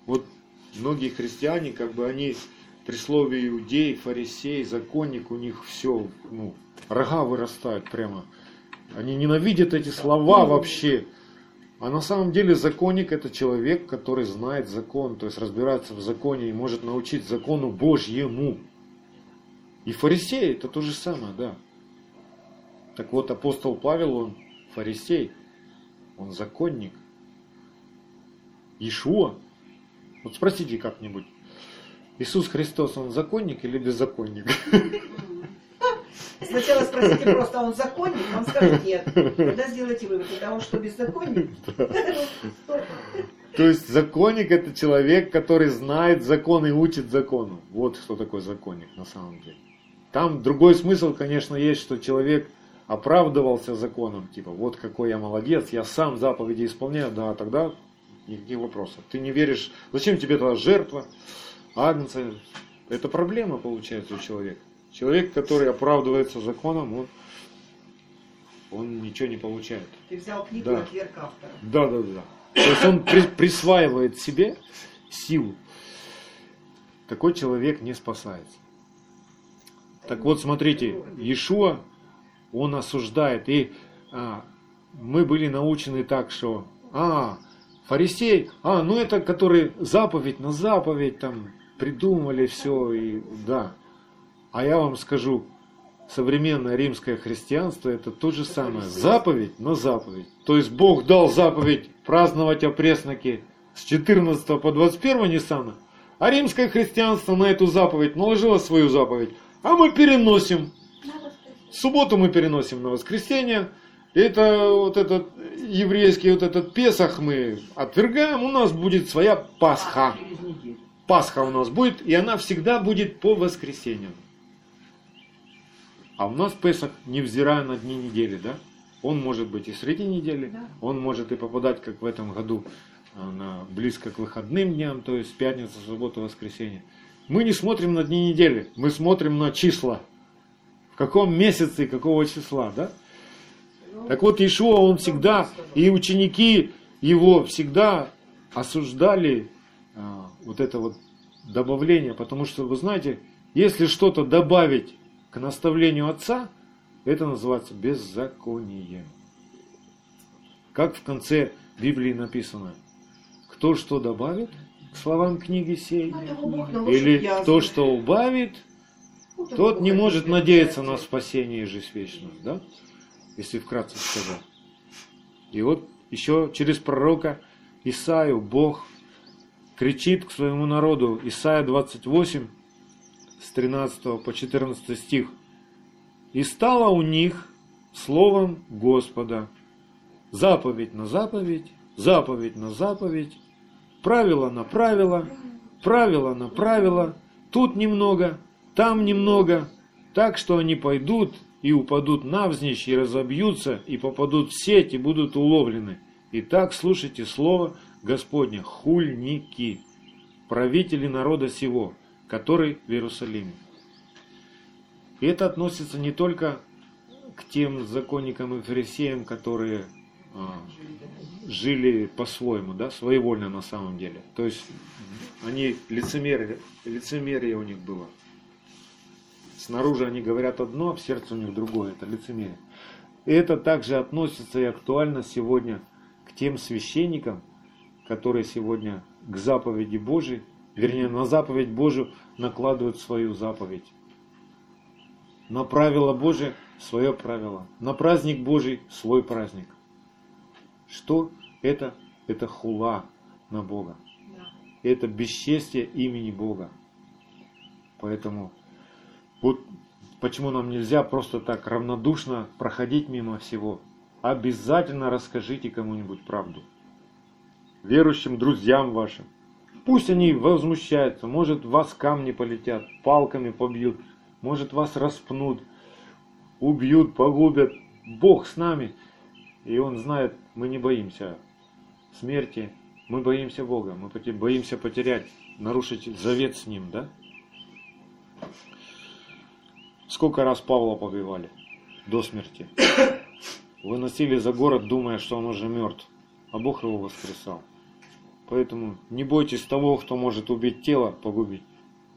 Вот многие христиане, как бы они при слове иудей, фарисей, законник, у них все, ну, рога вырастают прямо. Они ненавидят эти слова вообще. А на самом деле законник это человек, который знает закон, то есть разбирается в законе и может научить закону Божьему. И фарисей это то же самое, да. Так вот, апостол Павел, он фарисей, он законник. Ишуа. Вот спросите как-нибудь, Иисус Христос, он законник или беззаконник? Сначала спросите просто, а он законник? Он скажет нет. Тогда сделайте вывод, он что, беззаконник? То есть законник это человек, который знает закон и учит закону. Вот что такое законник на самом деле. Там другой смысл, конечно, есть, что человек оправдывался законом, типа, вот какой я молодец, я сам заповеди исполняю, да, тогда никаких вопросов. Ты не веришь, зачем тебе тогда жертва, агнца? Это проблема получается у человека. Человек, который оправдывается законом, он, он ничего не получает. Ты взял книгу Да. от отверг автора. Да, да, да. То есть он при- присваивает себе силу. Такой человек не спасается. Так вот, смотрите, Иешуа, он осуждает. И а, мы были научены так, что, а, фарисей, а, ну это который заповедь на заповедь там придумали все, и да. А я вам скажу, современное римское христианство это то же самое. Заповедь на заповедь. То есть Бог дал заповедь праздновать опресноки с 14 по 21 Ниссана, а римское христианство на эту заповедь наложило свою заповедь. А мы переносим. Субботу мы переносим на воскресенье. Это вот этот еврейский вот этот Песах мы отвергаем. У нас будет своя Пасха. Пасха у нас будет, и она всегда будет по воскресеньям. А у нас Песах, невзирая на дни недели, да? Он может быть и среди недели, Да. он может и попадать, как в этом году, а, на, близко к выходным дням, то есть пятница, суббота, воскресенье. Мы не смотрим на дни недели, мы смотрим на числа. В каком месяце и какого числа, да? Так вот, Ишуа, он всегда, и ученики его всегда осуждали а, вот это вот добавление, потому что, вы знаете, если что-то добавить к наставлению отца, это называется беззаконием. Как в конце Библии написано, кто что добавит словам книги сей, Ну, наложит или кто что убавит, это тот не может надеяться на спасение и жизнь вечную, да? Если вкратце сказать. И вот еще через пророка Исаию Бог кричит к своему народу, Исаия 28, с 13 по 14 стих. «И стало у них словом Господа заповедь на заповедь, заповедь на заповедь, правило на правило, правило на правило, тут немного, там немного, так что они пойдут и упадут навзничь и разобьются, и попадут в сеть, и будут уловлены. Итак, слушайте слово Господня, хульники, правители народа сего, который в Иерусалиме. И это относится не только к тем законникам и фарисеям, которые жили по-своему, да, своевольно на самом деле. То есть они лицемерие, лицемерие у них было. Снаружи они говорят одно, а в сердце у них другое. Это лицемерие. И это также относится и актуально сегодня к тем священникам, которые сегодня к заповеди Божией, вернее, на заповедь Божию накладывают свою заповедь. На правило Божие свое правило. На праздник Божий свой праздник. Что это? Это хула на Бога. Это бесчестие имени Бога. Поэтому вот почему нам нельзя просто так равнодушно проходить мимо всего. Обязательно расскажите кому-нибудь правду. Верующим друзьям вашим. Пусть они возмущаются, может вас камни полетят, палками побьют, может вас распнут, убьют, погубят. Бог с нами. И Он знает, мы не боимся смерти, мы боимся Бога, мы боимся потерять, нарушить завет с Ним, да? Сколько раз Павла побивали до смерти? Выносили за город, думая, что он уже мертв, а Бог его воскресал. Поэтому не бойтесь того, кто может убить тело, погубить.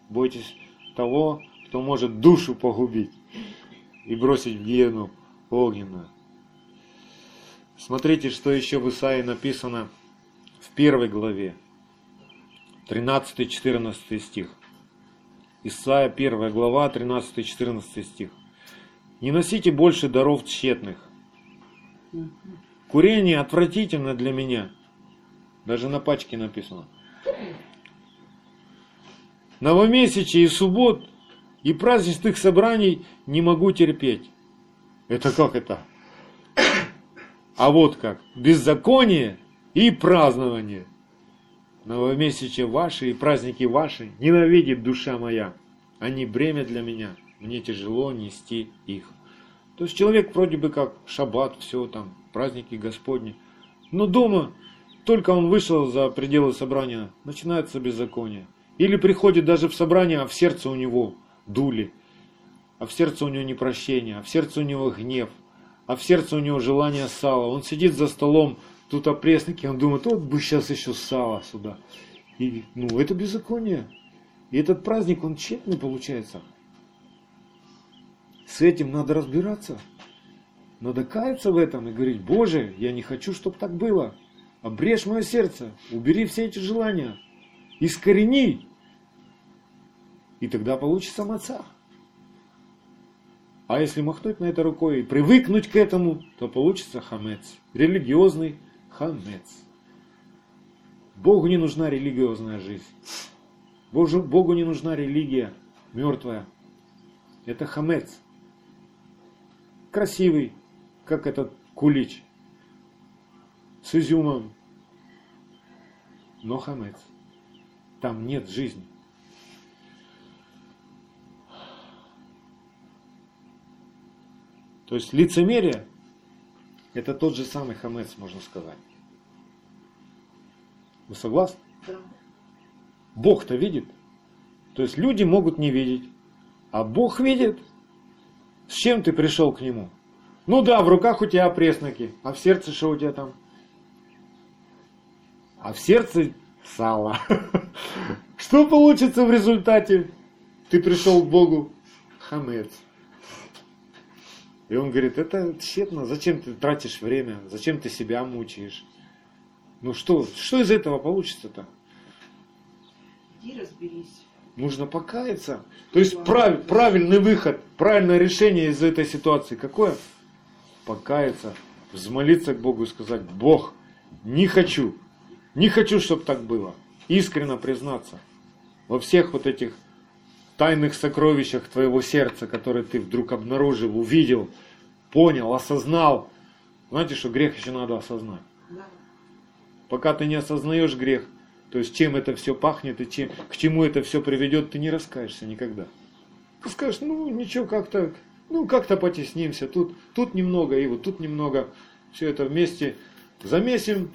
Бойтесь того, кто может душу погубить и бросить в гиену огненную. Смотрите, что еще в Исаии написано в первой главе, 13-14 стих. Исайя 1 глава, 13-14 стих. «Не носите больше даров тщетных. Курение отвратительно для меня». Даже на пачке написано. Новомесячие и суббот и праздничных собраний не могу терпеть. Это как это? А вот как. Беззаконие и празднование. Новомесячие ваши и праздники ваши ненавидит душа моя. Они бремя для меня. Мне тяжело нести их. То есть человек вроде бы как шаббат, все там, праздники Господни. Но дома, только он вышел за пределы собрания, начинается беззаконие. Или приходит даже в собрание, а в сердце у него дули, а в сердце у него непрощение, а в сердце у него гнев, а в сердце у него желание сала. Он сидит за столом, тут опресники, он думает, вот бы сейчас еще сало сюда. И, ну, это беззаконие. И этот праздник, он тщетный получается. С этим надо разбираться. Надо каяться в этом и говорить, Боже, я не хочу, чтобы так было. Обрежь мое сердце, убери все эти желания, искорени и тогда получится маца. А если махнуть на это рукой и привыкнуть к этому, то получится хамец. Религиозный хамец. Богу не нужна религиозная жизнь. Богу, Богу не нужна религия мертвая. Это хамец. Красивый, как этот кулич. С изюмом. Но хамец. Там нет жизни. То есть лицемерие – это тот же самый хамец, можно сказать. Вы согласны? Да. Бог-то видит. То есть люди могут не видеть, а Бог видит. С чем ты пришел к Нему? Ну да, в руках у тебя пресноки, а в сердце что у тебя там? А в сердце сало. Что получится в результате? Ты пришел к Богу хамец. И он говорит, это тщетно, зачем ты тратишь время, зачем ты себя мучаешь? Ну что, что из этого получится-то? Иди разберись. Нужно покаяться. То есть прав, правильный выход, правильное решение из этой ситуации какое? Покаяться, взмолиться к Богу и сказать, Бог, не хочу, не хочу, чтобы так было. Искренно признаться во всех вот этих тайных сокровищах твоего сердца, которые ты вдруг обнаружил, увидел, понял, осознал. Знаете, что грех еще надо осознать. Пока ты не осознаешь грех, То есть чем это все пахнет и чем, к чему это все приведет, ты не раскаешься никогда. Ты скажешь, ну ничего, как-то, ну как-то потеснимся, тут, тут немного и вот тут немного. Все это вместе замесим,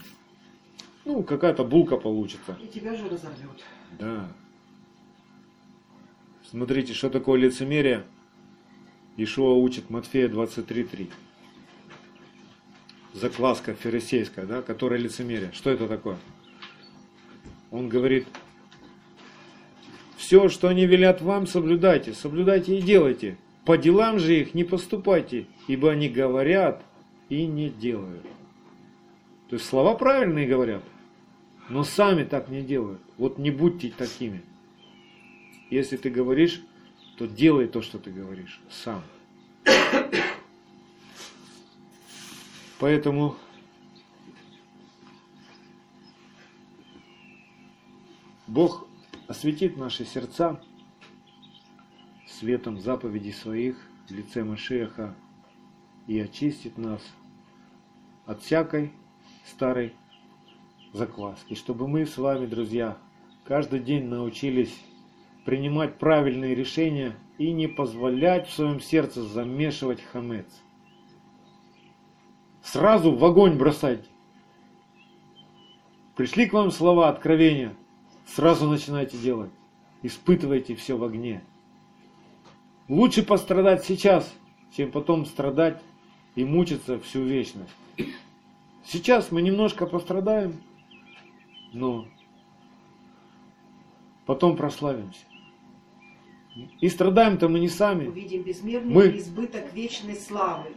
ну какая-то булка получится. И тебя же разорвет. Да. Смотрите, что такое лицемерие. Ишуа учит Матфея 23.3. Закваска фарисейская, да, которая лицемерие. Что это такое? Он говорит, все, что они велят вам, соблюдайте, соблюдайте и делайте. По делам же их не поступайте, ибо они говорят и не делают. То есть слова правильные говорят, но сами так не делают. Вот не будьте такими. Если ты говоришь, то делай то, что ты говоришь, сам. Поэтому Бог осветит наши сердца светом заповедей своих в лице Машеха и очистит нас от всякой старой закваски, чтобы мы с вами, друзья, каждый день научились принимать правильные решения и не позволять в своем сердце замешивать хамец. Сразу в огонь бросайте. Пришли к вам слова откровения, сразу начинайте делать. Испытывайте все в огне. Лучше пострадать сейчас, чем потом страдать и мучиться всю вечность. Сейчас мы немножко пострадаем, но потом прославимся. И страдаем-то мы не сами. Увидим безмерный Мы- избыток вечной славы.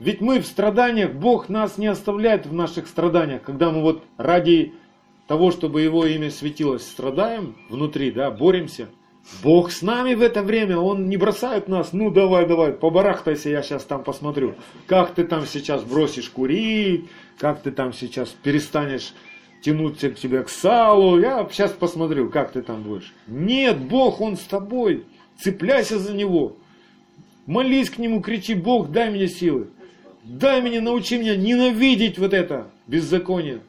Ведь мы в страданиях, Бог нас не оставляет в наших страданиях, когда мы вот ради того, чтобы Его имя светилось, страдаем внутри, да, боремся. Бог с нами в это время, Он не бросает нас, ну давай, давай, побарахтайся, я сейчас там посмотрю, как ты там сейчас бросишь курить, как ты там сейчас перестанешь тянуться к тебе к салу, я сейчас посмотрю, как ты там будешь. Нет, Бог, Он с тобой, цепляйся за Него, Молись к Нему, кричи, Бог, дай мне силы. Дай мне, научи меня ненавидеть вот это беззаконие.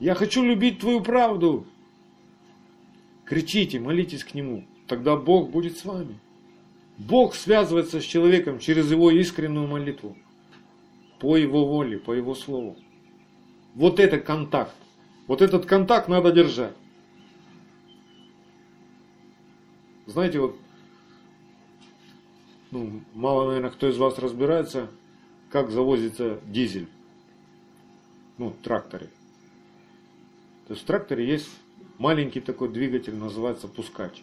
Я хочу любить Твою правду. Кричите, молитесь к Нему. Тогда Бог будет с вами. Бог связывается с человеком через его искреннюю молитву. По его воле, по его слову. Вот это контакт. Вот этот контакт надо держать. Знаете, вот ну, мало, наверное, кто из вас разбирается, как завозится дизель. Ну, в тракторе. То есть в тракторе есть маленький такой двигатель, называется пускач.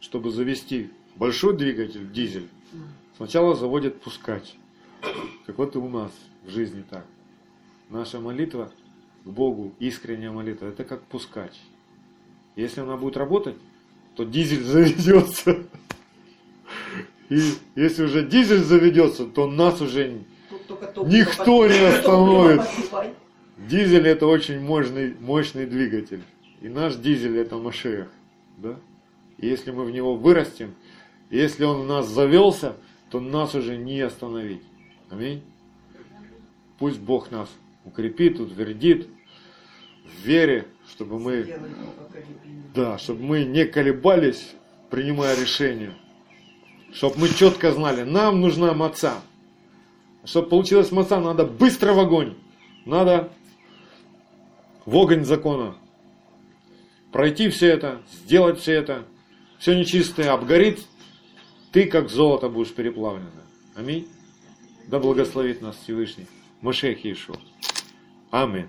Чтобы завести большой двигатель, дизель, сначала заводят пускач. Как вот и у нас в жизни так. Наша молитва к Богу, искренняя молитва, это как пускач. Если она будет работать, то дизель заведется. И если уже дизель заведется, то нас уже Никто не остановит. Дизель это очень мощный, мощный двигатель. И наш дизель это Машех. Да? И если мы в него вырастем, если он в нас завелся, то нас уже не остановить. Аминь. Пусть Бог нас укрепит, утвердит в вере, чтобы мы, да, чтобы мы не колебались, принимая решения. Чтобы мы четко знали, нам нужна маца. Чтобы получилась маца, надо быстро в огонь. Надо в огонь закона. Пройти все это, сделать все это. Все нечистое обгорит. Ты как золото будешь переплавлено. Аминь. Да благословит нас Всевышний. Машех Иешуа. Аминь.